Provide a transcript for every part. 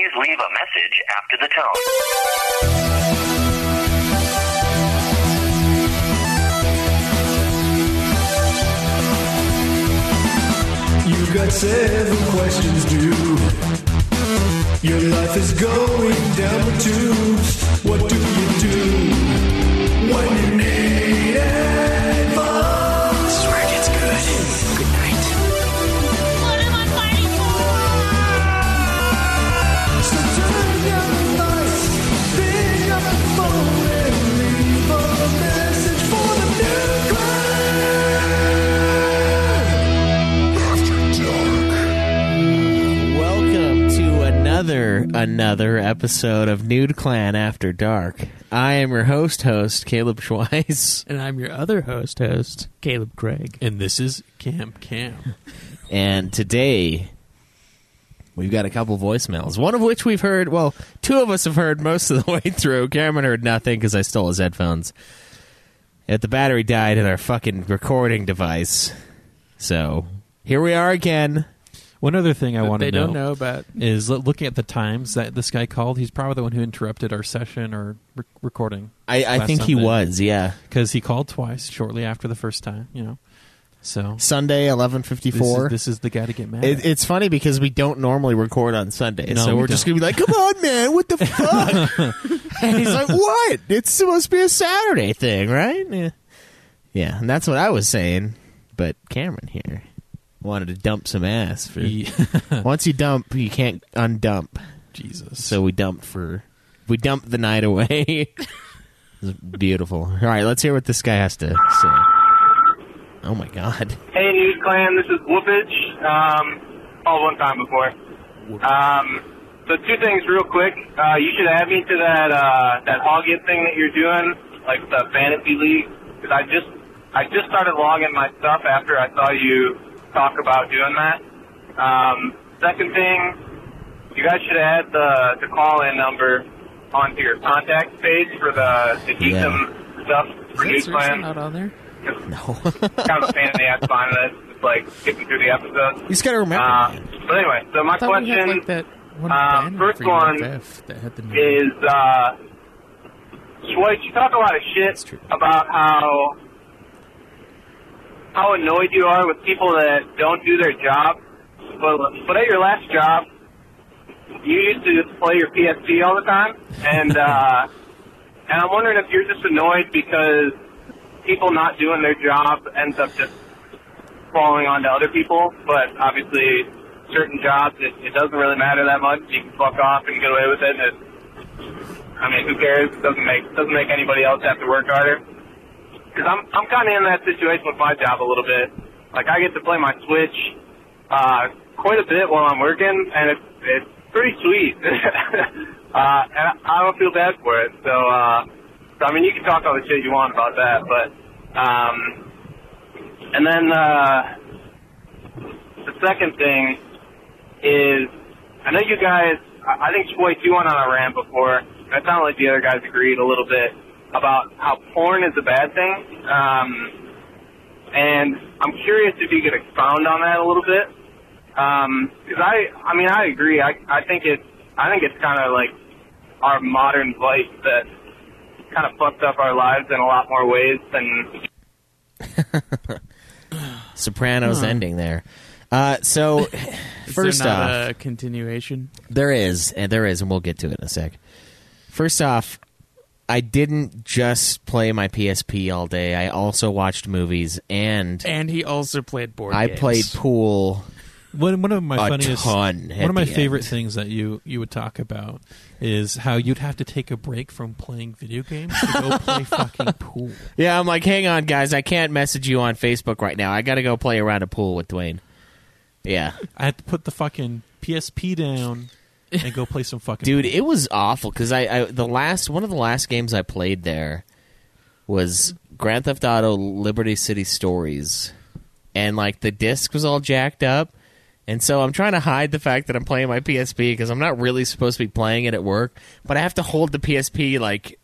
Please leave a message after the tone. You got seven questions due. Your life is going down the tubes. What do you another another episode of Nude Clan After Dark. I am your host, host Caleb Schweiss, And I'm your other host, host, Caleb Craig. And this is Camp Cam. and today we've got a couple voicemails. One of which we've heard. Well, two of us have heard most of the way through. Cameron heard nothing because I stole his headphones. Yet the battery died in our fucking recording device. So here we are again. One other thing I want to know, don't know about. is looking at the times that this guy called. He's probably the one who interrupted our session or re- recording I, I Last think he was. Yeah, because he called twice shortly after the first time. You know, so Sunday eleven fifty four. this is, four. this is the guy to get mad. It, at. it's funny because we don't normally record on Sunday, No, so we we're just don't. gonna be like, "Come on, man, what the fuck?" and he's like, "What? It's supposed to be a Saturday thing, right?" Yeah, yeah, and that's what I was saying. But Cameron here wanted to dump some ass. For He- once you dump, you can't undump. Jesus. So we dumped for we dumped the night away. it beautiful. All right, let's hear what this guy has to say. Oh my god. Hey, Nude Clan, this is Whoopage. Um, called one time before. Um, so two things real quick. Uh, you should add me to that uh, that login thing that you're doing, like the fantasy league, because I just I just started logging my stuff after I saw you talk about doing that. Um, second thing, you guys should add the the call in number onto your contact page for the to keep Yeah. some stuff for News Seriously Clan. not on there? No. kind of a pain in the ass finding it. Just like skipping through the episodes. you just gotta remember. Uh, man. but anyway, so my I thought we had, question like that one uh, first one FF that had the is, uh, Schweitz, you talk a lot of shit about how how annoyed you are with people that don't do their job. But but at your last job, you used to just play your PSP all the time, and uh, and I'm wondering if you're just annoyed because people not doing their job ends up just falling onto other people. But obviously, certain jobs it, it doesn't really matter that much. You can fuck off and get away with it. And it I mean, who cares? It doesn't make doesn't make anybody else have to work harder. Because I'm I'm kind of in that situation with my job a little bit. Like I get to play my Switch uh, quite a bit while I'm working, and it's it's pretty sweet. uh, and I, don't feel bad for it. So, uh, so I mean, you can talk all the shit you want about that, but um, and then uh, the second thing is, I know you guys. I think Schwartz, you went on a rant before. and It sounded like the other guys agreed a little bit about how porn is a bad thing. Um, and I'm curious if you could expound on that a little bit. Because I, I mean, I agree. I, I think it's, I think it's kind of like our modern vice that kind of fucked up our lives in a lot more ways than Sopranos ending there. Uh, so, Is first there not off, a continuation. there is, and there is, and we'll get to it in a sec. First off, I didn't just play my PSP all day. I also watched movies, and And he also played board I games. played pool. one, one of my a funniest, ton one of my favorite end. things that you you would talk about is how you'd have to take a break from playing video games to go play fucking pool. Yeah, I'm like, hang on, guys, I can't message you on Facebook right now. I got to go play around a pool with Dwayne. Yeah, I had to put the fucking PSP down and go play some fucking dude, it was awful because I, I the last one of the last games I played there was Grand Theft Auto Liberty City Stories, and like the disc was all jacked up, and so I'm trying to hide the fact that I'm playing my PSP because I'm not really supposed to be playing it at work, but I have to hold the PSP like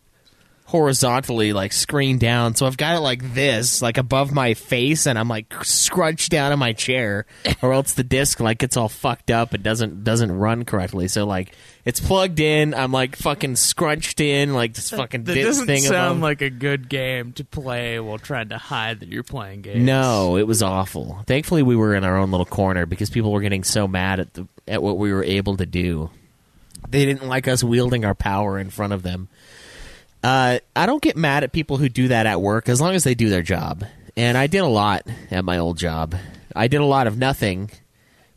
horizontally like screen down so i've got it like this like above my face and i'm like scrunched down in my chair or else the disc like gets all fucked up It doesn't doesn't run correctly so like it's plugged in i'm like fucking scrunched in like this fucking That disc doesn't thing sound above. like a good game to play while trying to hide that you're playing games. No, it was awful. Thankfully, we were in our own little corner because people were getting so mad at the at what we were able to do. They didn't like us wielding our power in front of them. Uh, I don't get mad at people who do that at work as long as they do their job. And I did a lot at my old job. I did a lot of nothing,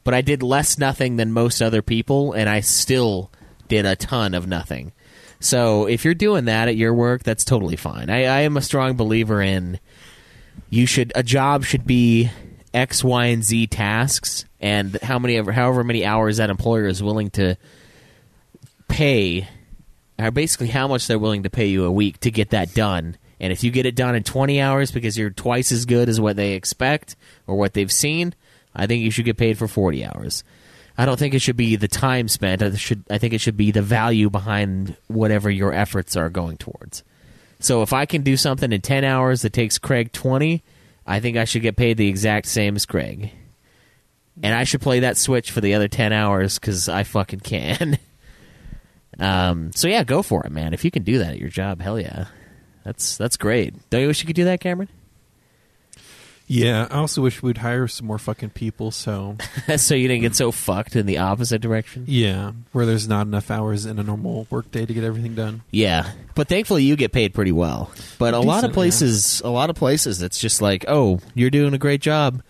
but I did less nothing than most other people, and I still did a ton of nothing. So if you're doing that at your work, that's totally fine. I, I am a strong believer in you should a job should be X, Y, and Z tasks, and how many ever however many hours that employer is willing to pay, basically how much they're willing to pay you a week to get that done. And if you get it done in 20 hours because you're twice as good as what they expect or what they've seen, I think you should get paid for 40 hours. I don't think it should be the time spent. I should I think it should be the value behind whatever your efforts are going towards. So if I can do something in 10 hours that takes Craig 20, I think I should get paid the exact same as Craig. And I should play that Switch for the other 10 hours because I fucking can. um, so yeah, go for it, man. If you can do that at your job, hell yeah. That's that's great. Don't you wish you could do that, Cameron? Yeah, I also wish we'd hire some more fucking people. So so you didn't get so fucked in the opposite direction? yeah, where there's not enough hours in a normal workday to get everything done. Yeah, but thankfully you get paid pretty well. But a lot of Decent, places, a lot of places, it's just like, oh, you're doing a great job.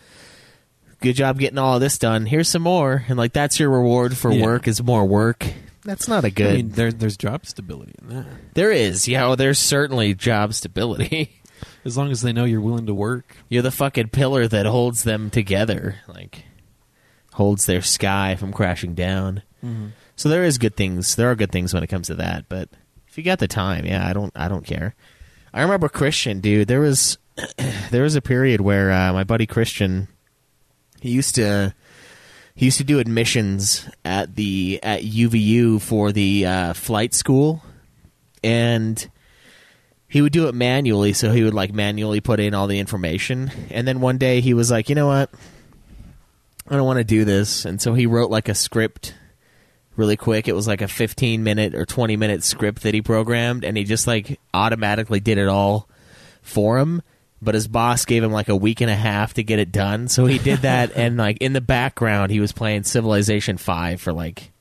Good job getting all of this done. Here's some more, and like that's your reward for Yeah. work is more work. That's not a good. I mean, there, there's job stability in that. there is, yeah. Well, there's certainly job stability. As long as they know you're willing to work. you're the fucking pillar that holds them together, like holds their sky from crashing down. So there is good things. There are good things when it comes to that. But if you got the time, yeah, I don't. I don't care. I remember Christian, dude. There was there was a period where uh, my buddy Christian he used to he used to do admissions at the at UVU for the uh, flight school, and he would do it manually. So he would like manually put in all the information, and then one day he was like, you know what, I don't want to do this, and so he wrote like a script really quick. It was like a 15 minute or 20 minute script that he programmed, and he just like automatically did it all for him. But his boss gave him like a week and a half to get it done, so he did that. and like in the background, he was playing Civilization Five for like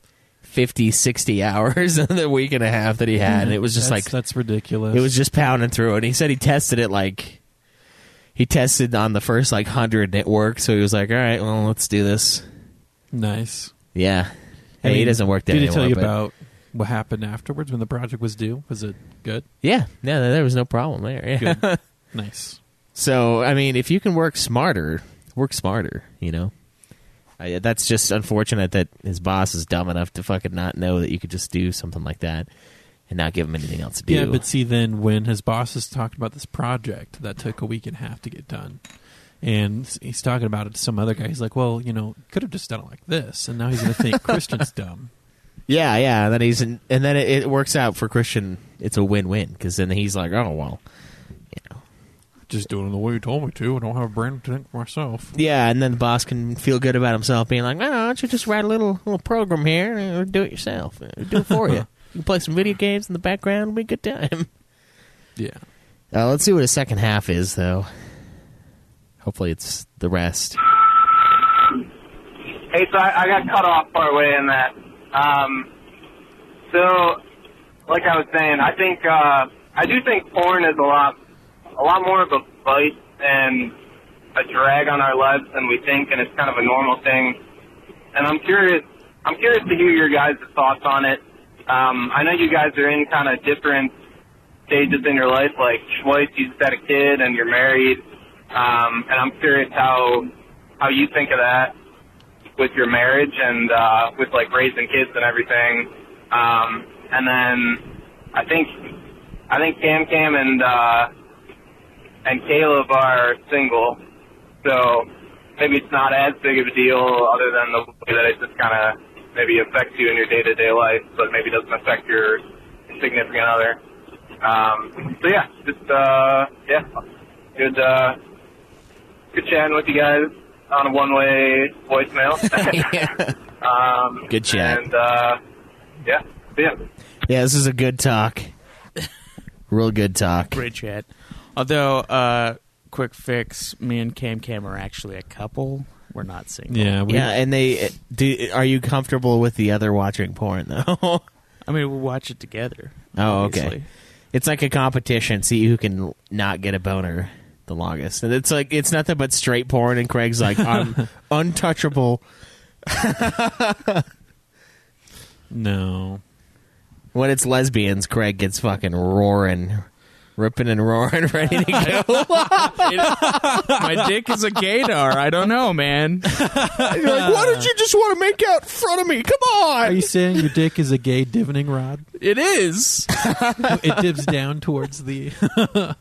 50, 60 hours in the week and a half that he had. And it was just That's- like that's ridiculous. it was just pounding through and He said he tested it like he tested on the first like hundred and it worked. So he was like, "All right, well, let's do this." nice. Yeah. I Hey, he doesn't work there Did he tell you about what happened afterwards when the project was due? Was it good? Yeah, yeah, there was no problem there. Yeah. Good. nice. So I mean, if you can work smarter, work smarter. You know, I, that's just unfortunate that his boss is dumb enough to fucking not know that you could just do something like that and not give him anything else to do. Yeah, but see, then when his boss bosses talked about this project that took a week and a half to get done, and he's talking about it to some other guy, he's like, "Well, you know, could have just done it like this," and now he's going to think Christian's dumb. Yeah, yeah. And then he's in, and then it, it works out for Christian. It's a win-win because then he's like, oh well. Just doing it the way you told me to. I don't have a brain to think for myself. Yeah, and then the boss can feel good about himself, being like, "Why don't you just write a little little program here and do it yourself? Uh, Do it for you. You can play some video games in the background. It'll be a good time." Yeah. Uh, let's see what his second half is, though. Hopefully, it's the rest. Hey, so I, I got cut off part way in that. Um, so, like I was saying, I think uh, I do think porn is a lot, a lot more of a bite and a drag on our lives than we think, and it's kind of a normal thing. And I'm curious, I'm curious to hear your guys' thoughts on it. Um, I know you guys are in kind of different stages in your life. Like Schweitz, you just had a kid, and you're married. Um, and I'm curious how how you think of that with your marriage and uh, with like raising kids and everything. Um, and then I think I think Cam Cam and uh, and Caleb are single, so maybe it's not as big of a deal other than the way that it just kind of maybe affects you in your day to day life, but maybe doesn't affect your significant other. Um, so yeah, just uh, yeah, good uh, good chatting with you guys on a one way voicemail. yeah. um, Good chat. And uh, yeah, see ya. yeah, this is a good talk. Real good talk. Great chat. Although, uh, quick fix, me and Cam Cam are actually a couple. We're not single. Yeah, we, Yeah, and they do. Are you comfortable with the other watching porn though? I mean, we'll watch it together. Oh, okay. It's like a competition. See who can not get a boner the longest. And it's like it's nothing but straight porn. And Craig's like, I'm untouchable. no. When it's lesbians, Craig gets fucking roaring, ripping and roaring, ready to go. My dick is a gaydar. I don't know, man. You're like, why did you just want to make out in front of me? Come on. Are on. you saying your dick is a gay divining rod? It is. it dips down towards the.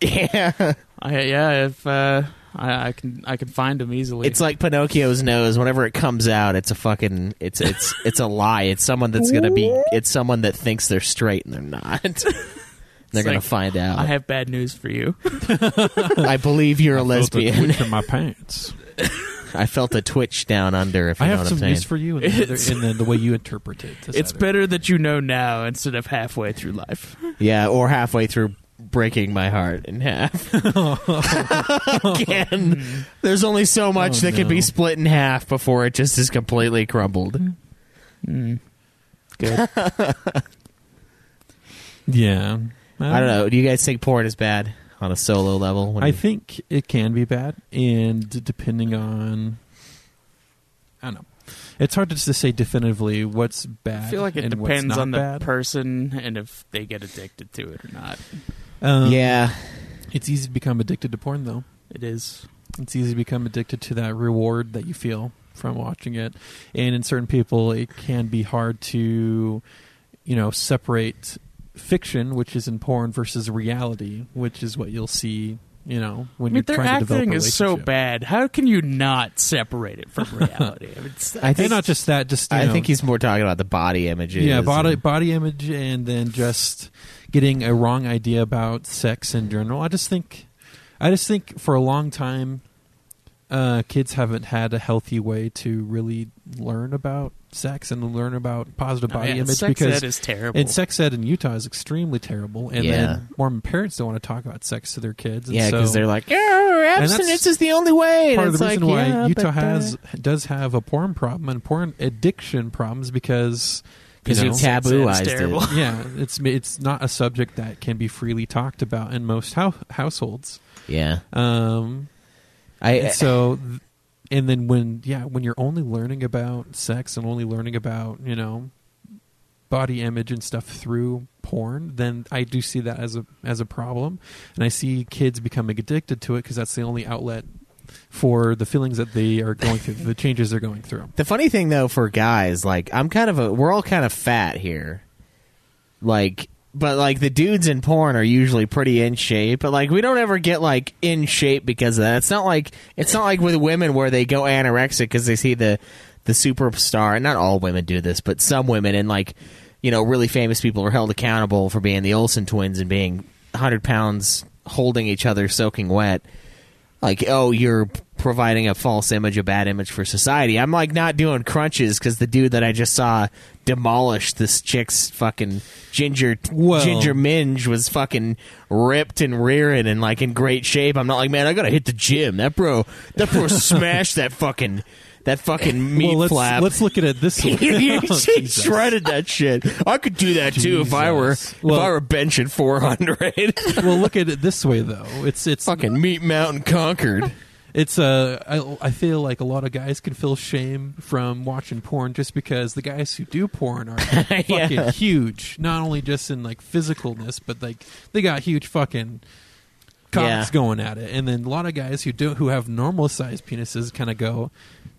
yeah. I, yeah, if uh, I, I can, I can find him easily. It's like Pinocchio's nose. Whenever it comes out, it's a fucking. It's it's it's a lie. It's someone that's gonna be. It's someone that thinks they're straight and they're not. They're gonna like, find out. I have bad news for you. I believe you're a Felt a lesbian. twitch in my pants. I felt a twitch down under. If you I know have what some I'm saying. news for you in the, other, It's- in the, the way you interpret it. It's better that you know now instead of halfway through life. Yeah, or halfway through breaking my heart in half. Again, there's only so much Oh, that can no. be split in half before it just is completely crumbled. Mm. Good. Yeah. I don't know. Do you guys think porn is bad on a solo level? When I you- think it can be bad, and depending on, I don't know. It's hard to just to say definitively what's bad. I feel like it and what's depends not on the bad. person and if they get addicted to it or not. Um, yeah, it's easy to become addicted to porn, though. It is. It's easy to become addicted to that reward that you feel from watching it, and in certain people, it can be hard to, you know, separate fiction, which is in porn, versus reality, which is what you'll see. You know, when I mean, you're their trying to develop acting a is so relationship. bad. How can you not separate it from reality? I mean, it's, I And think not just that, just you I know, think he's more talking about the body images. yeah body and- body image and then just getting a wrong idea about sex in general i just think i just think for a long time uh, kids haven't had a healthy way to really learn about sex and learn about positive Oh, body yeah, image sex because ed is terrible. and sex ed in Utah is extremely terrible, and Yeah. then Mormon parents don't want to talk about sex to their kids. And yeah, because so they're like, oh, abstinence is the only way. part and of the reason like, why yeah, Utah but, uh, has does have a porn problem and porn addiction problems because you 'Cause know, you tabooized It's terrible. it. yeah, it's it's not a subject that can be freely talked about in most hou- households. Yeah, Um, I and so, th- and then when yeah, when you're only learning about sex and only learning about you know body image and stuff through porn, then I do see that as a as a problem, and I see kids becoming addicted to it because that's the only outlet for the feelings that they are going through, the changes they're going through. The funny thing though for guys, like I'm kind of a we're all kind of fat here. Like but like the dudes in porn are usually pretty in shape, but like we don't ever get like in shape because of that. It's not like it's not like with women where they go anorexic because they see the the superstar. And not all women do this, but some women and like you know really famous people are held accountable for being the Olsen twins and being 100 pounds holding each other soaking wet like oh you're providing a false image a bad image for society i'm like not doing crunches because the dude that i just saw demolish this chick's fucking ginger Well- ginger minge was fucking ripped and rearing and like in great shape i'm not like man i gotta hit the gym that bro that bro smashed that fucking that fucking meat well, let's flap let's look at it this way. he Oh, shredded that shit. I could do that too if I were Jesus. if I were benching four hundred. well, look at it this way though. It's it's Fucking meat mountain conquered. It's uh, I, I feel like a lot of guys can feel shame from watching porn just because the guys who do porn are fucking Yeah. huge. Not only just in like physicalness, but like they got huge fucking cocks Yeah. going at it. And then a lot of guys who do who have normal sized penises kind of go,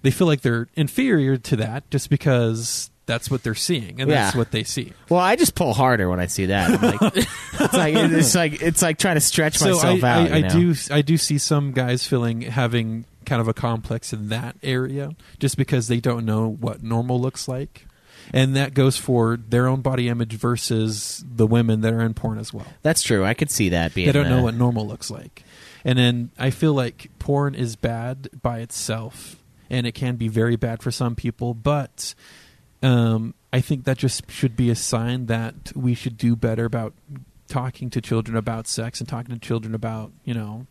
they feel like they're inferior to that just because that's what they're seeing and that's what they see. Well, I just pull harder when I see that. I'm like, it's like it's like it's like trying to stretch myself I, out. I, I do I do see some guys feeling having kind of a complex in that area just because they don't know what normal looks like. And that goes for their own body image versus the women that are in porn as well. That's true. I could see that being. They don't know what normal looks like. And then I feel like porn is bad by itself, and it can be very bad for some people. But um, I think that just should be a sign that we should do better about talking to children about sex and talking to children about you know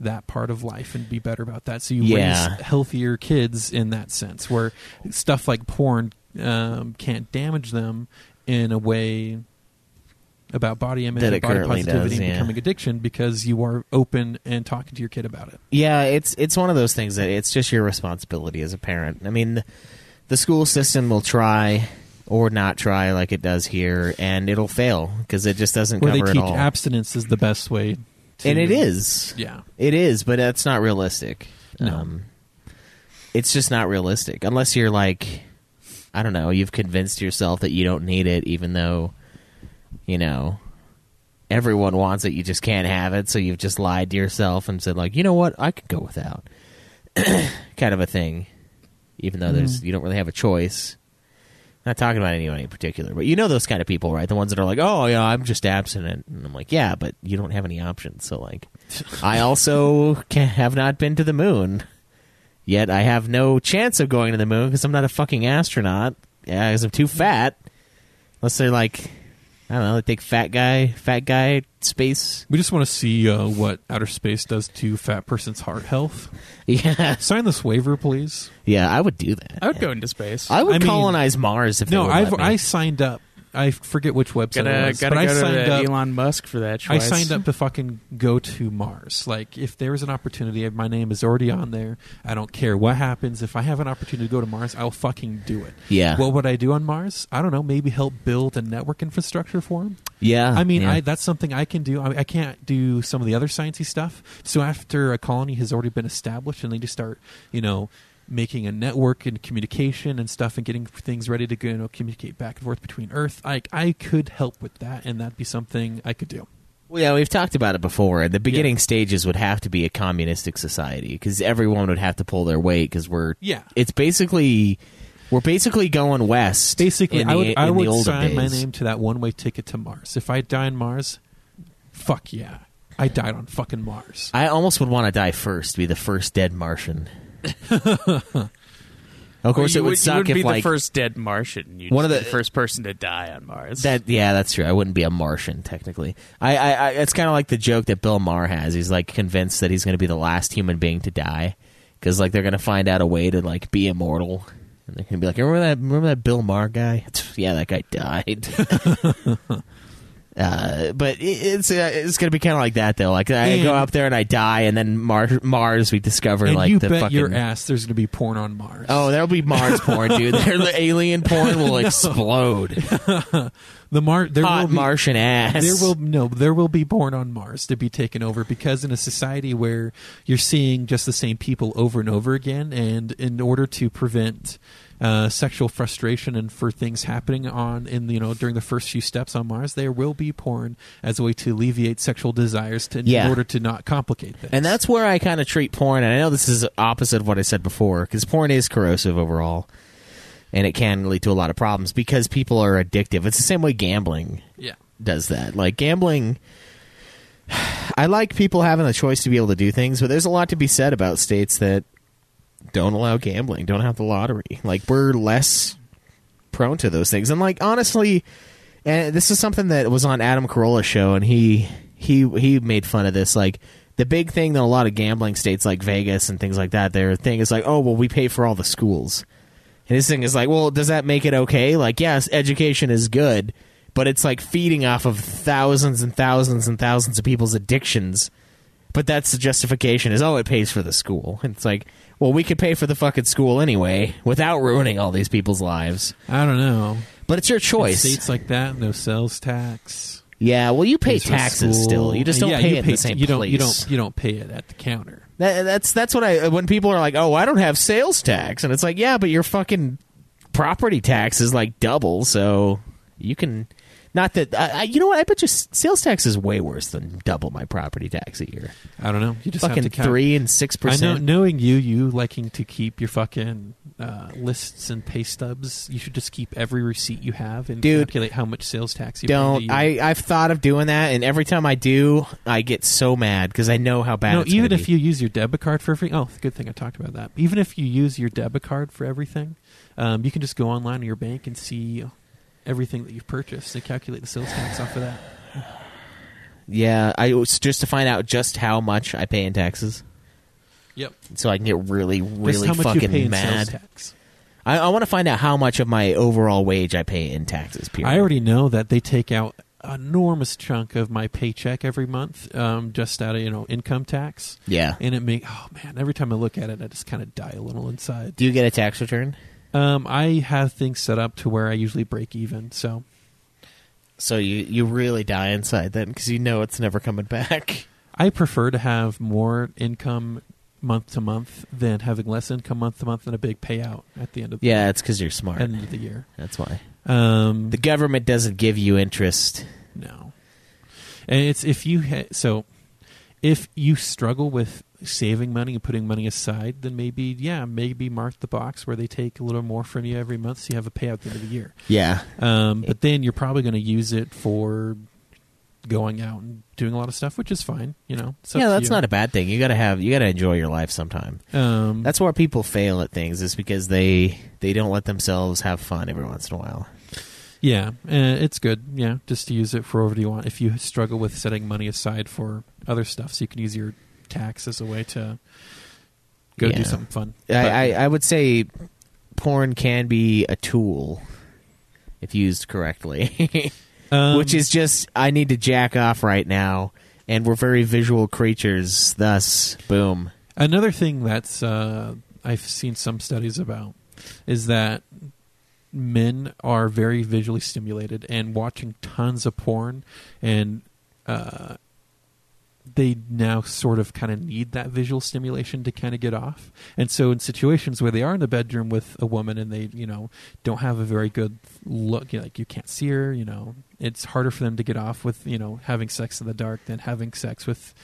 that part of life and be better about that. So you Yeah. raise healthier kids in that sense, where stuff like porn um, can't damage them in a way about body image That and body positivity does, and becoming addiction because you are open and talking to your kid about it. Yeah, it's it's one of those things that it's just your responsibility as a parent. I mean, the school system will try or not try like it does here, and it'll fail because it just doesn't Where they cover teach it all. abstinence is the best way. To, and it is, Yeah. it is, but that's not realistic. No. Um, it's just not realistic unless you're like, I don't know, you've convinced yourself that you don't need it, even though, you know, everyone wants it. You just can't have it, so you've just lied to yourself and said like, you know what, I could go without, kind of a thing. Even though there's, mm. you don't really have a choice. Not talking about anyone in particular, but you know those kind of people, right? The ones that are like, "Oh, yeah, I'm just abstinent," and I'm like, "Yeah, but you don't have any options." So, like, I also have not been to the moon yet. I have no chance of going to the moon because I'm not a fucking astronaut. Yeah, because I'm too fat. Unless they're like, I don't know, they take fat guy, fat guy space. We just want to see uh, what outer space does to fat person's heart health. Yeah, Sign this waiver, please. yeah, I would do that. I would go into space. I would I mean- colonize Mars if they No, would I've let me. I signed up. I forget which website gotta it was, gotta but go I signed the up. Elon Musk for that. I signed up to fucking go to Mars. Like, if there's an opportunity, my name is already on there. I don't care what happens. If I have an opportunity to go to Mars, I'll fucking do it. Yeah. What would I do on Mars? I don't know. Maybe help build a network infrastructure for them. yeah, I mean, yeah. I, that's something I can do. I, I can't do some of the other sciencey stuff. So after a colony has already been established, and they just start, you know, making a network and communication and stuff, and getting things ready to go, you know, communicate back and forth between Earth, I I could help with that, and that'd be something I could do. Well, yeah, we've talked about it before. The beginning stages would have to be a communistic society because everyone would have to pull their weight because we're Yeah. It's basically we're basically going west. Basically, in I the, would I would the sign my name to that one way ticket to Mars. If I die on Mars, fuck yeah, I died on fucking Mars. I almost would want to die first, be the first dead Martian. of course, you it would, would, suck would if be like the first dead Martian. You'd One of be the- the first person to die on Mars. That yeah, that's true. I wouldn't be a Martian technically. I, I, I it's kind of like the joke that Bill Maher has. He's like convinced that he's going to be the last human being to die because like they're going to find out a way to like be immortal, and they're going to be like, remember that remember that Bill Maher guy? yeah, that guy died. Uh, but it's uh, it's gonna be kind of like that though. Like I go up there and I die, and then Mars, Mars we discover and like you the bet fucking your ass there's going to be porn on Mars. oh, there'll be Mars porn, dude. The alien porn will explode. the Mar there will Hot be, Martian ass. There will no, there will be porn on Mars to be taken over because in a society where you're seeing just the same people over and over again, and in order to prevent uh, sexual frustration and for things happening on in you know during the first few steps on Mars, there will be porn as a way to alleviate sexual desires to, Yeah. in order to not complicate things. And that's where I kind of treat porn. And I know this is opposite of what I said before, because porn is corrosive overall, and it can lead to a lot of problems because people are addictive. It's the same way gambling yeah. does that. Like gambling, I like people having the choice to be able to do things, but there's a lot to be said about states that don't allow gambling, don't have the lottery. Like we're less prone to those things. And like honestly, and this is something that was on Adam Carolla's show, and he he he made fun of this. Like the big thing that a lot of gambling states like Vegas and things like that, their thing is like, oh well, we pay for all the schools. And his thing is like, well, does that make it okay? Like, yes, education is good, but it's like feeding off of thousands and thousands and thousands of people's addictions. But that's the justification is, oh, it pays for the school. And it's like, well, we could pay for the fucking school anyway without ruining all these people's lives. I don't know. But it's your In choice. states like that, no sales tax. Yeah, well, you pay taxes still. You just don't Yeah, pay it in the same you. Don't, you don't. You don't pay it at the counter. That, that's that's what I when people are like, "Oh, I don't have sales tax," and it's like, "Yeah, but your fucking property tax is like double, so you can." Not that I, I, you know what? I bet you sales tax is way worse than double my property tax a year. I don't know. You just Fucking have to count. three and six I know, percent. knowing you, you liking to keep your fucking uh, lists and pay stubs. You should just keep every receipt you have and Dude, calculate how much sales tax you Don't. I? I've thought of doing that, and every time I do, I get so mad because I know how bad. no, even if be. you use your debit card for everything. Oh, good thing I talked about that. Even if you use your debit card for everything, um, you can just go online to your bank and see everything that you've purchased and calculate the sales tax off of that. yeah, I was just to find out just how much I pay in taxes, Yep. so I can get really, Just really how much you pay fucking in sales mad. tax. I, I want to find out how much of my overall wage I pay in taxes. Period. I already know that they take out an enormous chunk of my paycheck every month, um, just out of you know income tax, yeah. and it make oh man, every time I look at it, I just kind of die a little inside. Do you get a tax return? Um, I have things set up to where I usually break even, so So you you really die inside then because you know it's never coming back. I prefer to have more income month to month than having less income month to month and a big payout at the end of the Yeah, it's because you're smart. end of the year. That's why Um, the government doesn't give you interest. No, and it's if you ha- so if you struggle with saving money and putting money aside, then maybe yeah, maybe mark the box where they take a little more from you every month, so you have a payout at the end of the year. Yeah, Um, but then you're probably going to use it for going out and doing a lot of stuff, which is fine. You know, yeah, that's not a bad thing. You gotta have you gotta enjoy your life sometime. Um, That's why people fail at things is because they they don't let themselves have fun every once in a while. Yeah, uh, it's good. Yeah, just to use it for whatever you want. If you struggle with setting money aside for other stuff, so you can use your tax as a way to go Yeah. do something fun. I, I I would say porn can be a tool if used correctly, Um, which is just I need to jack off right now, and we're very visual creatures. Thus, boom. another thing that's uh, I've seen some studies about is that men are very visually stimulated and watching tons of porn and uh, they now sort of kind of need that visual stimulation to kind of get off. And so in situations where they are in the bedroom with a woman and they, you know, don't have a very good look, you know, like you can't see her, you know, it's harder for them to get off with, you know, having sex in the dark than having sex with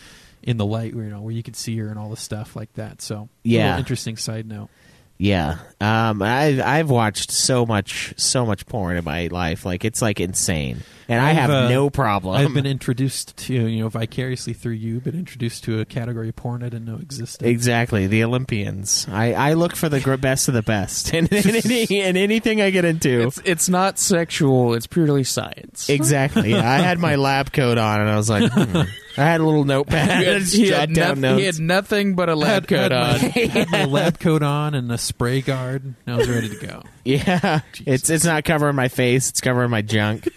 in the light, you know, where you can see her and all the stuff like that. So, Yeah. interesting side note. Yeah, um, I I've watched so much so much porn in my life, like it's like insane, and I I've, uh, no problem. I've been introduced to, you know, vicariously through you, been introduced to a category of porn I didn't know existed. Exactly, the Olympians. I, I look for the best of the best in, in, any, in anything I get into. It's it's not sexual. It's purely science. Exactly. Yeah, I had my lab coat on, and I was like, hmm. I had a little notepad. I just he, had down noth- he had nothing but a lab coat on. had my lab coat on and a spray guard. And I was ready to go. yeah, it's it's not covering my face; it's covering my junk.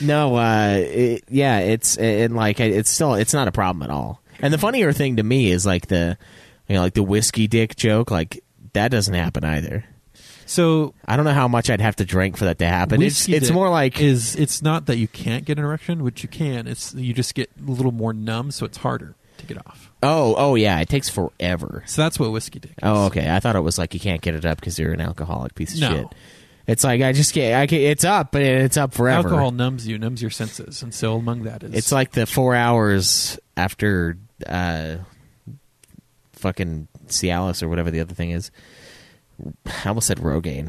no, uh, it, yeah, it's and like it's still it's not a problem at all. And the funnier thing to me is like the you know like the whiskey dick joke. Like that doesn't happen either. So I don't know how much I'd have to drink for that to happen. It's it's more like is it's not that you can't get an erection, which you can. It's you just get a little more numb, so it's harder to get off. oh oh yeah, it takes forever. So that's what whiskey dick. Is. Oh okay, I thought it was like you can't get it up because you're an alcoholic piece of No. shit. It's like I just get I can't, it's up, but it's up forever. Alcohol numbs you, numbs your senses, and so among that is It's like the four hours after uh, fucking Cialis or whatever the other thing is. I almost said Rogaine.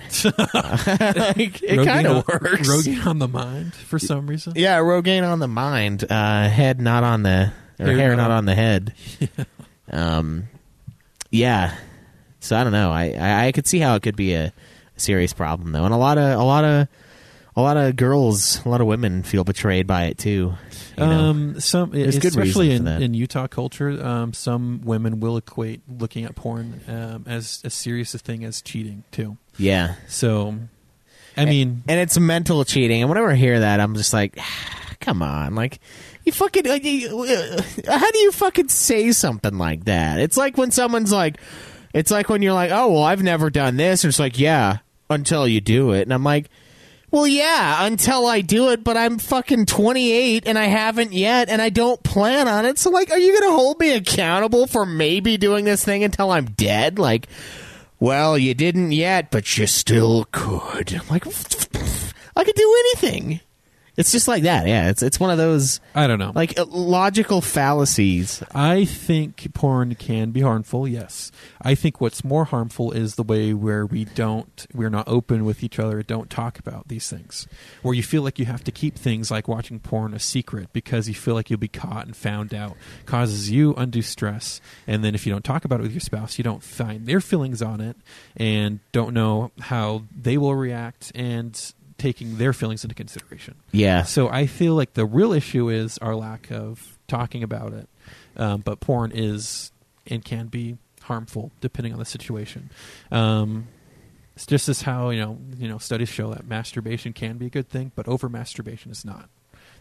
Like, it kind of works. Rogaine on the mind for some reason. Yeah, Rogaine on the mind, uh, head not on the or Hair hair, not on- on the head. Um, yeah. So I don't know. I, I I could see how it could be a serious problem though, and a lot of a lot of a lot of girls, a lot of women feel betrayed by it too. You know? Um, some There's good especially in, in Utah culture, um, some women will equate looking at porn um, as as serious a thing as cheating too. yeah. So, I mean, and it's mental cheating. And whenever I hear that, I'm just like, come on, like you fucking. you- uh, How do you fucking say something like that? It's like when someone's like, it's like when you're like, oh well, I've never done this, and it's like, yeah, until you do it, and I'm like. Well, yeah, until I do it, but I'm fucking 28 and I haven't yet, and I don't plan on it. So, like, are you going to hold me accountable for maybe doing this thing until I'm dead? Like, well, you didn't yet, but you still could. Like, I could do anything. It's just like that. Yeah, it's it's one of those I don't know. like logical fallacies. I think porn can be harmful. Yes, I think what's more harmful is the way where we don't, we're not open with each other, don't talk about these things, where you feel like you have to keep things like watching porn a secret because you feel like you'll be caught and found out, causes you undue stress, and then if you don't talk about it with your spouse, you don't find their feelings on it, and don't know how they will react, and taking their feelings into consideration. Yeah, So I feel like the real issue is our lack of talking about it. Um, but porn is and can be harmful depending on the situation. Um, it's just as how you know you know studies show that masturbation can be a good thing, but over masturbation is not.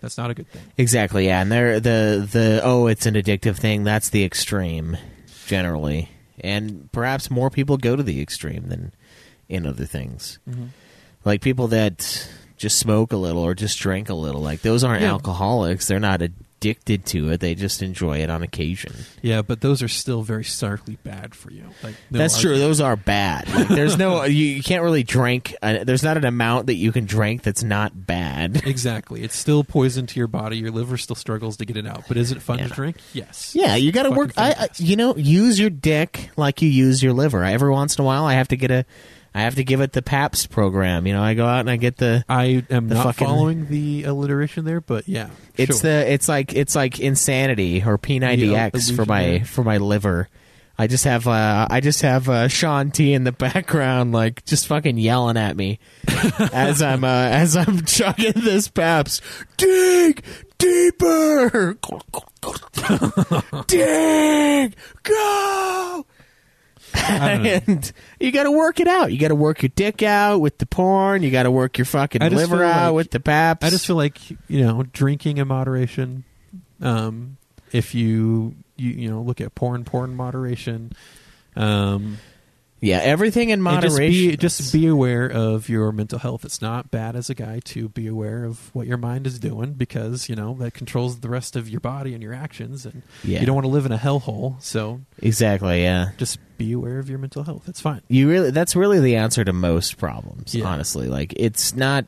That's not a good thing. exactly. Yeah, and they're the the oh, it's an addictive thing. That's the extreme, generally, and perhaps more people go to the extreme than in other things. Like people that just smoke a little or just drink a little. Like those aren't Yeah. alcoholics. They're not addicted to it. They just enjoy it on occasion. Yeah, but those are still very starkly bad for you. Like no That's true. Those are bad. Like, there's no you, you can't really drink. Uh, there's not an amount that you can drink that's not bad. Exactly. It's still poison to your body. Your liver still struggles to get it out. But is it fun Yeah. to drink? Yes. Yeah, you got to work. I, I, you know, use your dick like you use your liver. Every once in a while, I have to get a, I have to give it the PAPS program. You know, I go out and I get the. I am The not fucking- following the alliteration there, but yeah. It's sure. the. It's like it's like insanity or P90X for my for my liver. I just have uh, I just have uh, Shaun T in the background, like just fucking yelling at me as I'm uh, as I'm chugging this Pabst. Dig deeper, dig, go. And you got to work it out. You got to work your dick out with the porn. You got to work your fucking I just liver feel out like- with the Pabst. I just feel like you know drinking in moderation. Um, if you you you know look at porn, porn moderation. Um, yeah, everything in and moderation. just be just be aware of your mental health. It's not bad as a guy to be aware of what your mind is doing because you know that controls the rest of your body and your actions, and Yeah. you don't want to live in a hellhole. So exactly. Yeah, just be aware of your mental health. It's fine. you really. That's really the answer to most problems. Yeah. Honestly, like it's not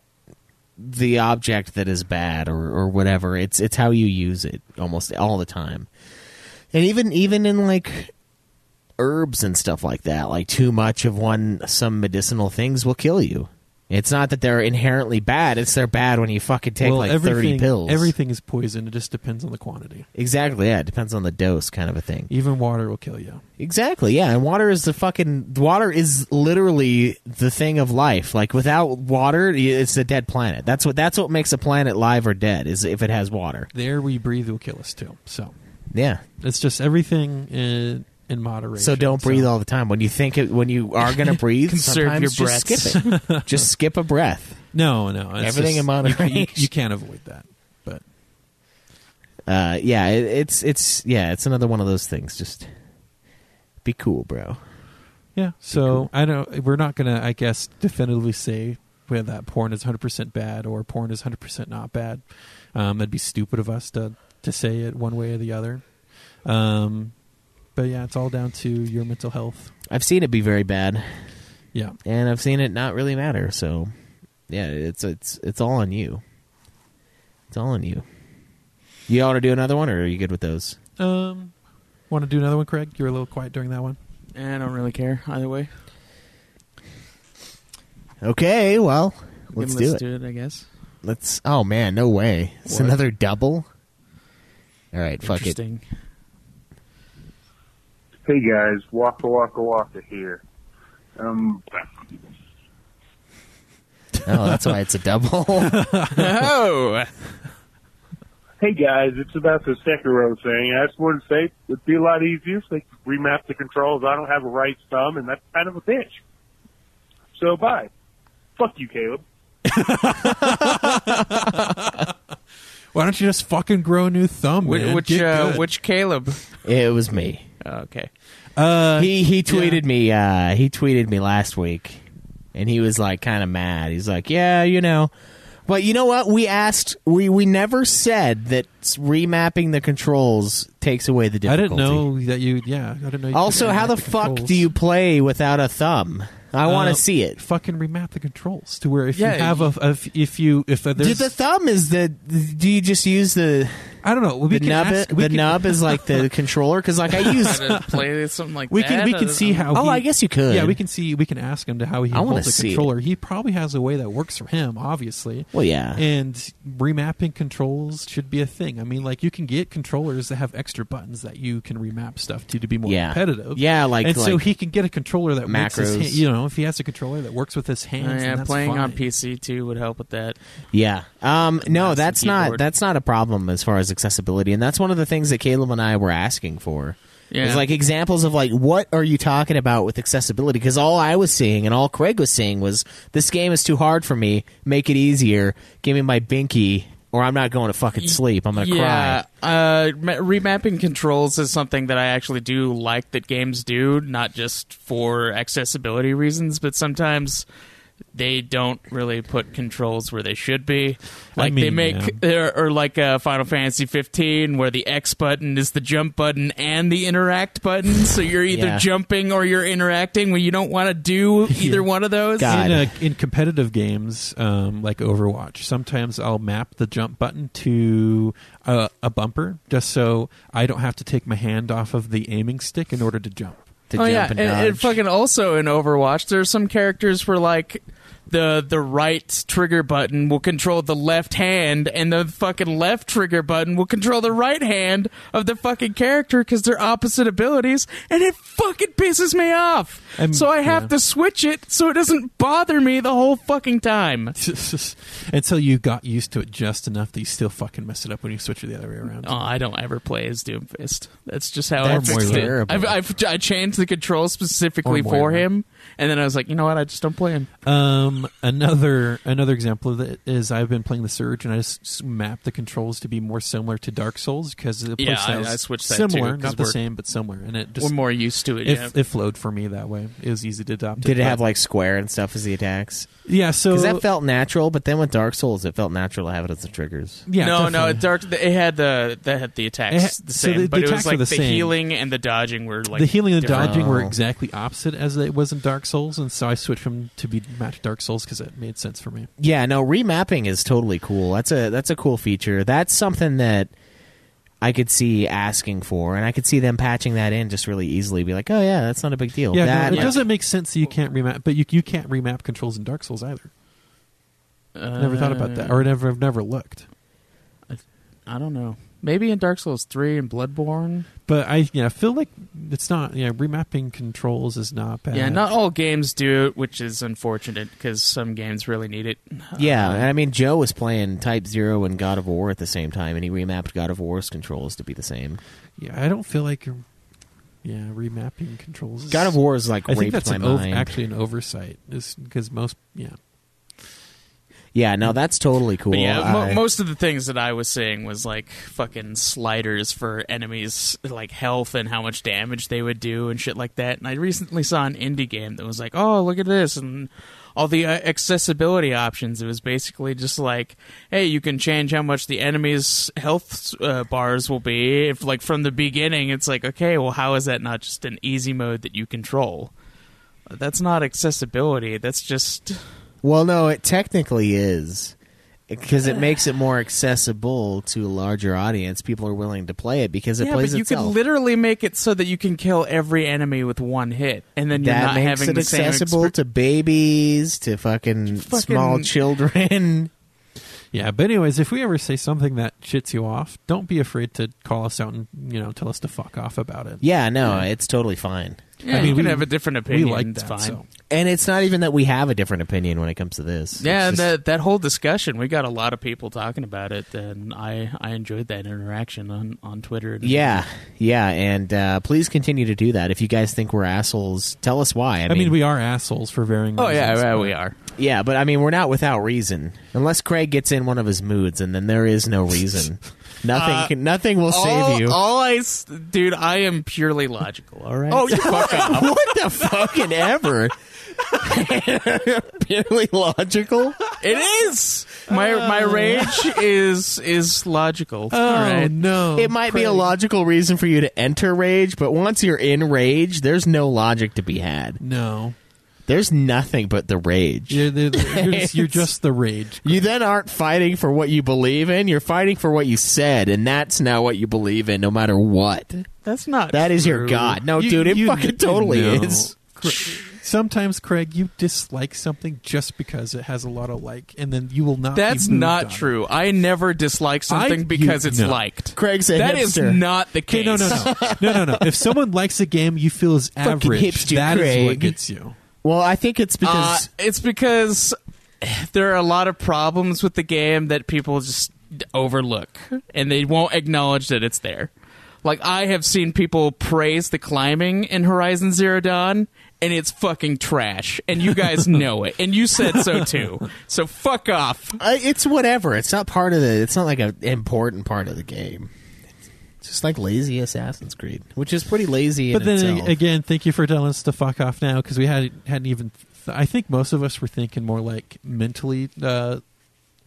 the object that is bad or or whatever. It's it's how you use it almost all the time, and even even in like herbs and stuff like that. Like too much of one some medicinal things will kill you. It's not that they're inherently bad. It's they're bad when you fucking take well, like thirty pills. Everything is poison. It just depends on the quantity. Exactly. Yeah, it depends on the dose, kind of a thing. Even water will kill you. Exactly. Yeah, and water is the fucking water is literally the thing of life. Like without water, it's a dead planet. That's what that's what makes a planet live or dead is if it has water. The air we breathe will kill us too. So Yeah. it's just everything in, in moderation. So don't breathe all the time. When you think it, when you are going to breathe, Conserve sometimes your just skip it. just skip a breath. No, no. Everything just- in moderation. You, you, can't avoid that. But Uh, yeah, it, it's it's yeah, it's another one of those things. Just be cool, bro. yeah. So I don't. We're not gonna, I guess, definitively say whether that porn is 100 percent bad or porn is 100 percent not bad. Um, that'd be stupid of us to to say it one way or the other. Um, but yeah, it's all down to your mental health. I've seen it be very bad, Yeah. and I've seen it not really matter. So, yeah, it's it's it's all on you. It's all on you. You want to do another one, or are you good with those? Um, want to do another one, Craig? You were a little quiet during that one. I don't really care either way. Okay, well, let's do Let's it. do it, I guess. Let's. Oh man, no way! It's What? another double. All right, fuck it. Interesting. Hey guys, Waka Waka Waka here. Um, Oh, that's why it's a double. oh, hey guys, it's about the Sekiro thing. I just wanted to say it'd be a lot easier if they could remap the controls. I don't have a right thumb, and that's kind of a bitch. So bye. Fuck you, Caleb. Why don't you just fucking grow a new thumb? which man? which, Get uh, good. which Caleb? it was me. Okay. Uh, he he tweeted me uh he tweeted me last week and he was like kind of mad he's like yeah you know But you know what? We asked. We we never said that remapping the controls takes away the difficulty. I didn't know that you. Yeah, I didn't know. You Also, how the remap fuck controls. do you play without a thumb? I want Uh, to see it. Fucking remap the controls to where if Yeah, you have a, a if you if a, Dude, there's the thumb is the. Do you just use the I don't know we the can nub? ask- we the can- nub is like the controller because like I use. To play something like We that. can we can see know. how. Oh, he- I guess you could. Yeah, we can see. We can ask him to how he I holds the see it. controller. He probably has a way that works for him, obviously. Well, yeah. And remapping controls should be a thing. I mean, like you can get controllers that have extra buttons that you can remap stuff to to be more Yeah. competitive. Yeah, like- and so he can get a controller that makes his macros. hand, you know if he has a controller that works with his hands. Uh, yeah, that's playing on. PC too would help with that. Yeah. Um, no, mouse that's not that's not a problem as far as accessibility, and that's one of the things that Caleb and I were asking for. Yeah. Is like examples of like what are you talking about with accessibility? Because all I was seeing and all Craig was seeing was this game is too hard for me. Make it easier. Give me my binky, or I'm not going to fucking sleep. I'm gonna yeah, cry. uh, remapping controls is something that I actually do like that games do, not just for accessibility reasons, but sometimes they don't really put controls where they should be. I Like they make, yeah. or, or like uh, Final Fantasy 15, where the X button is the jump button and the interact button, so you're either Yeah. jumping or you're interacting when you don't want to do either one of those. God. in, uh, in competitive games um, like Overwatch, sometimes I'll map the jump button to a, a bumper just so I don't have to take my hand off of the aiming stick in order to jump. To oh jump yeah, and and, and fucking also in Overwatch, there's some characters where like the the right trigger button will control the left hand, and the fucking left trigger button will control the right hand of the fucking character because they're opposite abilities, and it fucking pisses me off. So I have yeah. to switch it so it doesn't bother me the whole fucking time. Until you got used to it just enough that you still fucking mess it up when you switch it the other way around. Oh, I don't ever play as Doomfist. That's just how That's I fixed it. terrible. I've, I've I changed the controls specifically for Moira. him, and then I was like, you know what? I just don't play him. Um, another another example of that is I've been playing the Surge and I just mapped the controls to be more similar to Dark Souls because the Yeah, playstyle's I- I switched that too, not the same but similar, and it just We're more used to it. it, yeah. it flowed for me that way. It was easy to adopt. Did it but- have like square and stuff as the attacks? yeah? So Because that felt natural, but then with Dark Souls, it felt natural to have it as the triggers. yeah, no, no, it dark. It had the that had the attacks had- the so same, the- the but it was like the the, healing and the dodging were like the healing and different. dodging were Oh. exactly opposite as it was in Dark Souls, and so I switched them to be match Dark Souls because it made sense for me. Yeah, no, remapping is totally cool. That's a that's a cool feature. That's something that I could see asking for, and I could see them patching that in just really easily. Be like, oh yeah, that's not a big deal. Yeah, no, it like- doesn't make sense that you can't remap, but you you can't remap controls in Dark Souls either. Never thought about that, or uh, never I've never looked. I don't know. Maybe in Dark Souls three and Bloodborne. But I yeah feel like it's not yeah remapping controls is not bad. Yeah, not all games do it, which is unfortunate because some games really need it. Yeah, Uh, I mean, Joe was playing Type Zero and God of War at the same time, and he remapped God of War's controls to be the same. yeah I don't feel like yeah remapping controls. God of War is like I think that's my an ov- actually an oversight is because most yeah yeah, no, that's totally cool. But yeah, mo- most of the things that I was seeing was like fucking sliders for enemies, like health and how much damage they would do and shit like that. And I recently saw an indie game that was like, oh, look at this and all the uh, accessibility options. It was basically just like, hey, you can change how much the enemy's health uh, bars will be. If like from the beginning, it's like, okay, well, how is that not just an easy mode that you control? That's not accessibility. That's just Well, no, it technically is because it makes it more accessible to a larger audience. People are willing to play it because it yeah, plays but you itself. could literally make it so that you can kill every enemy with one hit, and then you're that not makes having it the same accessible exper- to babies, to fucking, Fucking- small children. yeah. But anyways, if we ever say something that shits you off, don't be afraid to call us out and you know tell us to fuck off about it. yeah, no, it's totally fine. Yeah, I mean, you can we- have a different opinion. we like that. fine. So. And it's not even that we have a different opinion when it comes to this. Yeah, It's and just- that that whole discussion, we got a lot of people talking about it, and I I enjoyed that interaction on on Twitter. and- yeah, yeah, and uh, please continue to do that. If you guys think we're assholes, tell us why. I, I mean, we are assholes for varying. Oh yeah, reasons, yeah, but- we are. yeah, but I mean, we're not without reason. Unless Craig gets in one of his moods, and then there is no reason. nothing, Uh, can, nothing will all, save you. All I, dude, I am purely logical. All right. Oh, you fuck up. what the fucking ever? Purely logical. It is. My my rage is is logical. Oh all right? no! It might be a logical reason for you to enter rage, but once you're in rage, there's no logic to be had. No, There's nothing but the rage. you're, the, you're, just, you're just the rage. You then aren't fighting for what you believe in. You're fighting for what you said, and that's now what you believe in, no matter what. That's not. That is your true. god. No, You- dude, it you- fucking totally no. is. Cra- Sometimes, Craig, you dislike something just because it has a lot of like, and then you will not. be That's moved not on it. true. I never dislike something I- because you- it's no. liked. Craig's a That is hipster. not the Okay, case. no, no, no, no, no, no. If someone likes a game you feel is Fucking average, hipster that is what gets you. Well, I think it's Uh, because it's because there are a lot of problems with the game that people just overlook, and they won't acknowledge that it's there. Like I have seen people praise the climbing in Horizon Zero Dawn, and it's fucking trash, and you guys know it, and you said so too. So fuck off. I, it's whatever. It's not part of the. It's not like an important part of the game. It's just like lazy Assassin's Creed, which is pretty lazy. But in then itself. again, thank you for telling us to fuck off now because we had hadn't even. Th- I think most of us were thinking more like mentally, uh,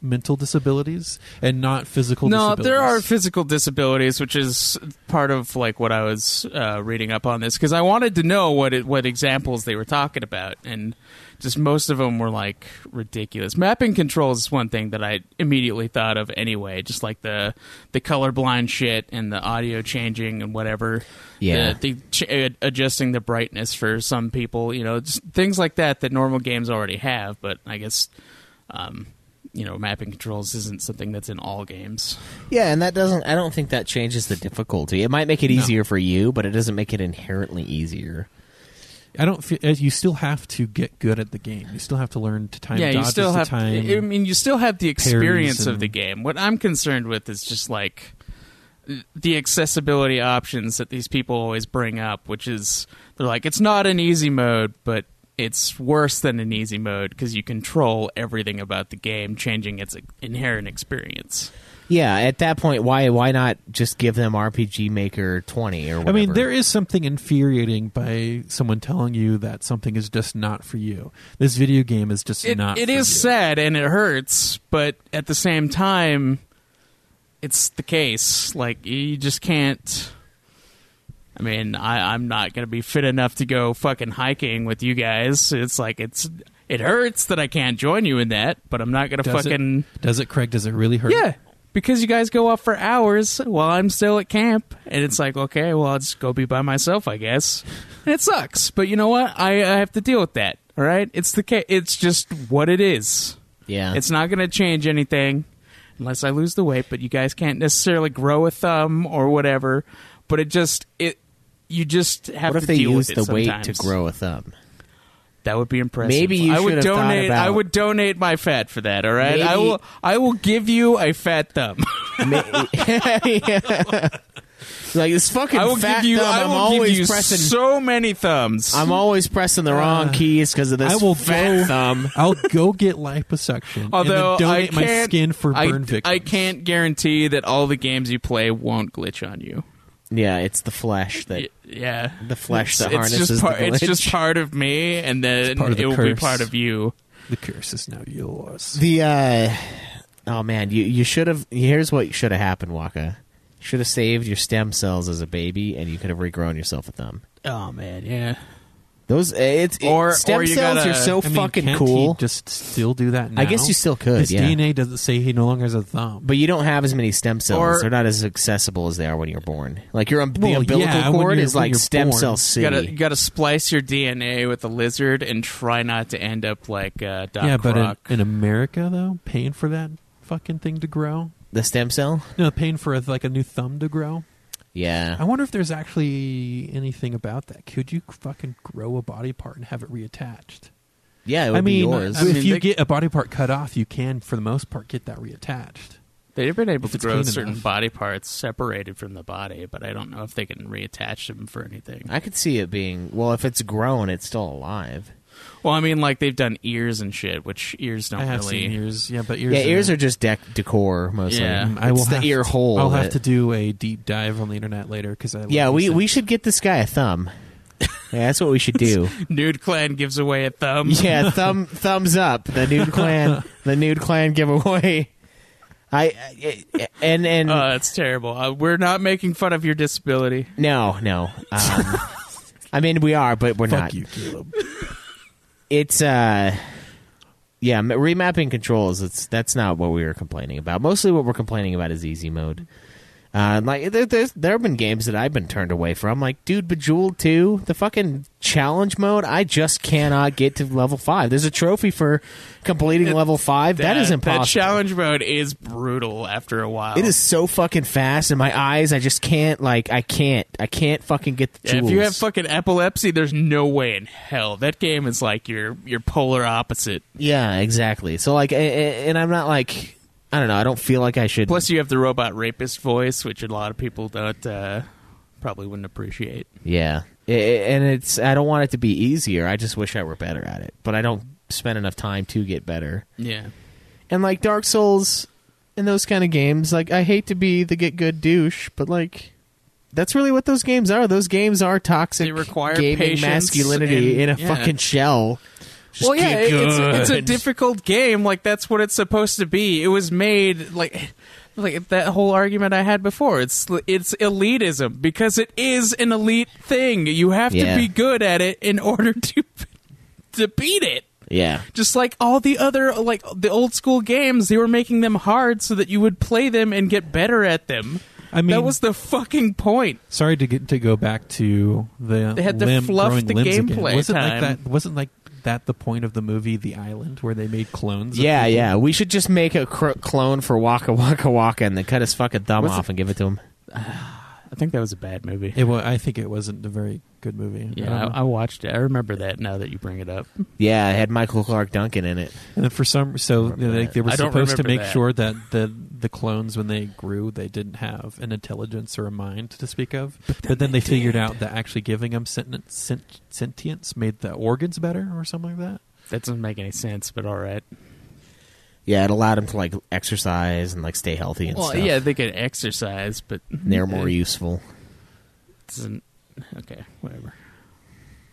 mental disabilities and not physical. No, disabilities. there are physical disabilities, which is part of like what I was uh, reading up on this because I wanted to know what it, what examples they were talking about, and just most of them were like ridiculous. Mapping controls is one thing that I immediately thought of anyway, just like the the colorblind shit and the audio changing and whatever. Yeah. the, the ch- uh, adjusting the brightness for some people, you know, just things like that that normal games already have, but I guess. Um, you know, mapping controls isn't something that's in all games. yeah, and that doesn't. I don't think that changes the difficulty. It might make it easier for you, but it doesn't make it inherently easier. I don't feel you still have to get good at the game. You still have to learn to time yeah, you still to have. time. I mean, you still have the experience of the game. What I'm concerned with is just like the accessibility options that these people always bring up, which is they're like it's not an easy mode, but it's worse than an easy mode because you control everything about the game, changing its inherent experience. Yeah, at that point, why why not just give them RPG Maker twenty or I mean, there is something infuriating by someone telling you that something is just not for you. This video game is just It, not. it for is you. sad and it hurts, but at the same time, it's the case. Like you just can't. I mean, I, I'm not gonna be fit enough to go fucking hiking with you guys. It's like it's it hurts that I can't join you in that, but I'm not gonna Does fucking it? Does it, Craig? Does it really hurt? yeah. Because you guys go off for hours while I'm still at camp, and it's like, okay, well, I'll just go be by myself, I guess. And it sucks, but you know what? I, I have to deal with that. All right, it's the ca- it's just what it is. yeah, It's not going to change anything unless I lose the weight, but you guys can't necessarily grow a thumb or whatever. But it just it you just have what to if they deal use with it the weight to grow a thumb? That would be impressive. Maybe you I would should have thought donate. I would donate my fat for that. All right, I will. I will give you a fat thumb. Like this fucking I will fat give you. thumb. I I'm will always give you pressing. so many thumbs. I'm always pressing the wrong uh, keys because of this I will fat go- thumb. I'll go get liposuction. Although and then donate I my can't, skin for I, burn victims. I can't guarantee that all the games you play won't glitch on you. Yeah, it's the flesh that yeah, the flesh it's, that it's harnesses just part, the It's glitch. just part of me, and then part of the it will be curse. part of you. The curse is now yours. The uh oh man, you you should have. Here's what should have happened, Waka. Should have saved your stem cells as a baby, and you could have regrown yourself with them. Oh man, yeah. Those it's it- Or- stem or cells gotta- are so I mean, fucking can't cool, He just still do that now. I guess you still could, His yeah. DNA doesn't say he no longer has a thumb. but you don't have as many stem cells. Or- They're not as accessible as they are when you're born. Like your um, the Well, umbilical yeah, cord is like stem born. cell You city. gotta you gotta splice your DNA with a lizard and try not to end up like uh, Doc yeah, but in, Croc. in America though, paying for that fucking thing to grow. the stem cell, No, paying for a, like a new thumb to grow. Yeah. I wonder if there's actually anything about that. Could you fucking grow a body part and have it reattached? Yeah, it would I mean, be yours. I if you they- get a body part cut off, you can, for the most part, get that reattached. They've been able if to grow certain enough. body parts separated from the body, but I don't know if they can reattach them for anything. I could see it being well. If it's grown, it's still alive. Well, I mean, like they've done ears and shit, which ears don't I have really. seen ears, yeah, but ears. yeah, ears are just dec- decor mostly. Yeah. I will it's the have ear to- hole. I'll have that- to do a deep dive on the internet later because I. Yeah, like we you said- we should get this guy a thumb. Yeah, that's what we should do. Nude Clan gives away a thumb. yeah, thumb thumbs up. The nude clan, the nude clan giveaway. I I- and and Oh, that's terrible. Uh, we're not making fun of your disability. no no. Um, I mean, we are, but we're Fuck not. you, Caleb. It's uh, yeah, remapping controls. It's that's not what we were complaining about. Mostly, what we're complaining about is easy mode. Uh, like there, there's, there have been games that I've been turned away from. Like, dude, Bejeweled two, the fucking challenge mode. I just cannot get to level five. There's a trophy for completing level five. that is impossible. That challenge mode is brutal after a while. It is so fucking fast, and my eyes, I just can't. Like, I can't. I can't fucking get the Yeah, jewels. if you have fucking epilepsy, there's no way in hell that game is like your your polar opposite. yeah, exactly. So like, and I'm not like, I don't know. I don't feel like I should. Plus, you have the robot rapist voice, which a lot of people don't uh, probably wouldn't appreciate. Yeah, I- I- and it's. I don't want it to be easier. I just wish I were better at it, but I don't spend enough time to get better. Yeah, And like Dark Souls and those kind of games, like I hate to be the get good douche, but like. That's really what those games are. Those games are toxic They require gaming patience masculinity and- in a yeah. fucking shell. Just well, yeah, get it's, it's a difficult game. Like that's what it's supposed to be. It was made like like that whole argument I had before. It's it's elitism because it is an elite thing. You have Yeah. to be good at it in order to to beat it. Yeah. Just like all the other like the old school games, they were making them hard so that you would play them and get better at them. I mean, that was the fucking point. sorry to get to go back to the They had to limb, fluff the limbs again. gameplay Wasn't time. like that? Wasn't like that the point of the movie The Island, where they made clones? Yeah, people? yeah. We should just make a cr- clone for Waka Waka Waka and then cut his fucking thumb Was off and give it to him. I think that was a bad movie. It was, I think it wasn't a very good movie. I yeah, don't I. I watched it. I remember that now that you bring it up. Yeah, it had Michael Clarke Duncan in it. And then for some, so Remember you know, they, they were supposed to make that. sure that the the clones, when they grew, they didn't have an intelligence or a mind to speak of. But then, they, figured out that actually giving them sentient, sent, sentience made the organs better, or something like that. That doesn't make any sense, but all right. Yeah, it allowed him to like exercise and like stay healthy and Well, stuff. yeah, they could exercise, but they're more useful. doesn't. Okay, whatever.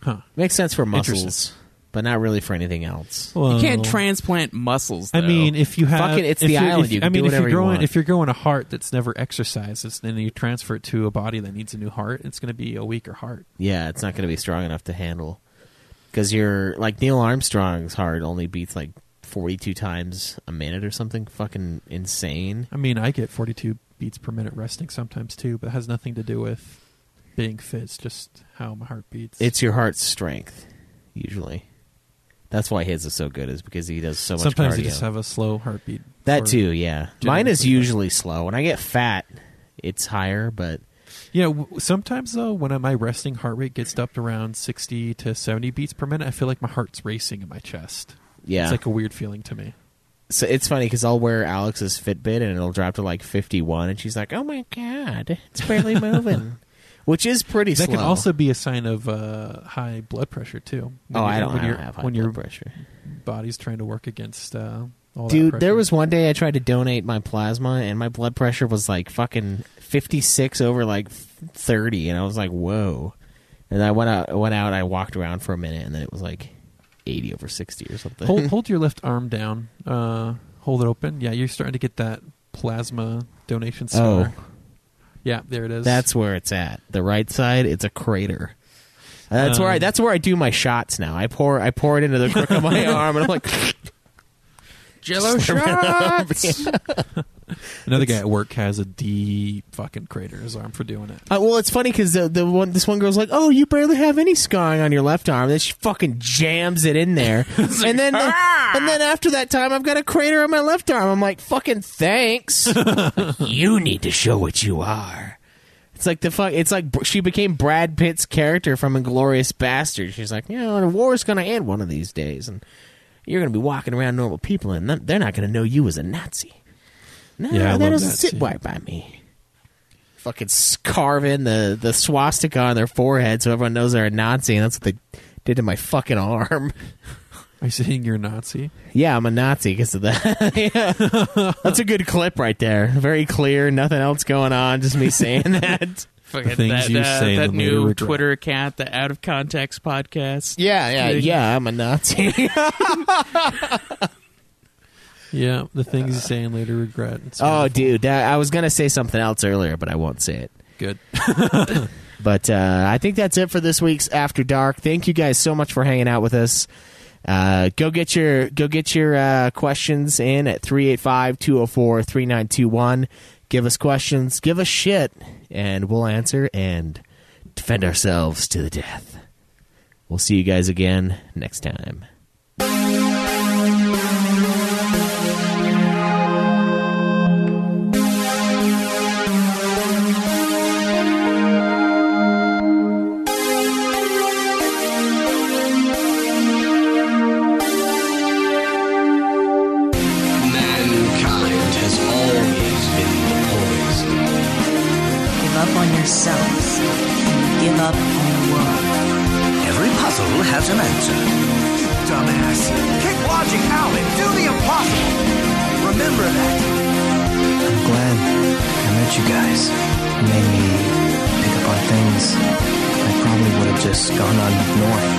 Huh? Makes sense for Interesting. muscles, but not really for anything else. Well, you can't transplant muscles. I though. mean, if you have, Fuck it, it's if the you're- island. if- You I can mean, do if whatever you're you growing, want. if you're growing a heart that's never exercised, it's- then you transfer it to a body that needs a new heart. It's going to be a weaker heart. Yeah, it's not going to be strong enough to handle. Because you're like Neil Armstrong's heart only beats like 42 times a minute or something fucking insane. I mean, I get 42 beats per minute resting sometimes too, but it has nothing to do with being fit. It's just how my heart beats. It's your heart's strength, usually. That's why his is so good, is because he does so much sometimes cardio. you just have a slow heartbeat. that too, yeah. Mine is usually slow. When I get fat, it's higher, but Yeah, w- sometimes though, when my resting heart rate gets up to around 60 to 70 beats per minute, I feel like my heart's racing in my chest. Yeah. It's like a weird feeling to me. so it's funny because I'll wear Alex's Fitbit and it'll drop to like 51, and she's like, "Oh my god, it's barely moving," which is pretty That slow. can also be a sign of uh, high blood pressure too. When oh, I don't, when I your don't have high when blood your pressure. body's trying to work against uh, all that Dude, there was one day I tried to donate my plasma, and my blood pressure was like fucking 56 over like 30, and I was like, "Whoa!" And I went out, went out, I walked around for a minute, and then it was like 80 over 60 or something. hold, hold your left arm down. Uh, hold it open. Yeah, you're starting to get that plasma donation Oh. Yeah, there it is. That's where it's at. The right side, it's a crater. That's where I. Um, That's where I do my shots now. I pour. I pour it into the crook of my arm, and I'm like, Jello shots. Another guy at work has a deep fucking crater in his arm for doing it. Uh, well, it's funny because the, the one this one girl's like, "Oh, you barely have any scarring on your left arm." Then she fucking jams it in there, and then and then after that time, I've got a crater on my left arm. I'm like, "Fucking thanks." you need to show what you are. It's like the fuck. It's like she became Brad Pitt's character from Inglorious Bastard. She's like, you know, the war's gonna end one of these days, and you're gonna be walking around normal people, and they're not gonna know you as a Nazi. No, Yeah, that doesn't that sit right by me fucking carving the, the swastika on their forehead so everyone knows they're a Nazi, and that's what they did to my fucking arm. Are you saying you're a Nazi? yeah, I'm a Nazi because of that. That's a good clip right there. Very clear, nothing else going on, just me saying that. Fucking things that, you uh, say that and later new. Twitter account, the Out of Context podcast. Yeah, yeah, yeah. I'm a Nazi. Yeah, the things you say and later regret. It's oh, wonderful. dude, that, I was gonna say something else earlier, but I won't say it. good. But uh, I think that's it for this week's After Dark. Thank you guys so much for hanging out with us. Uh, go get your go get your uh, questions in at 385-204-3921. Give us questions, give us shit, and we'll answer and defend ourselves to the death. We'll see you guys again next time. Up on yourselves and give up on the world. Every puzzle has an answer. You Dumbass. Keep watching Alvin. Do the impossible. Remember that. I'm glad I met you guys. You made me pick up on things I probably would have just gone on ignoring.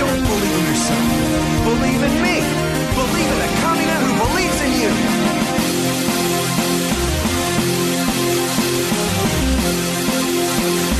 Don't believe in yourself. Believe in me. Believe in the Kamina who believes in you. Thank you.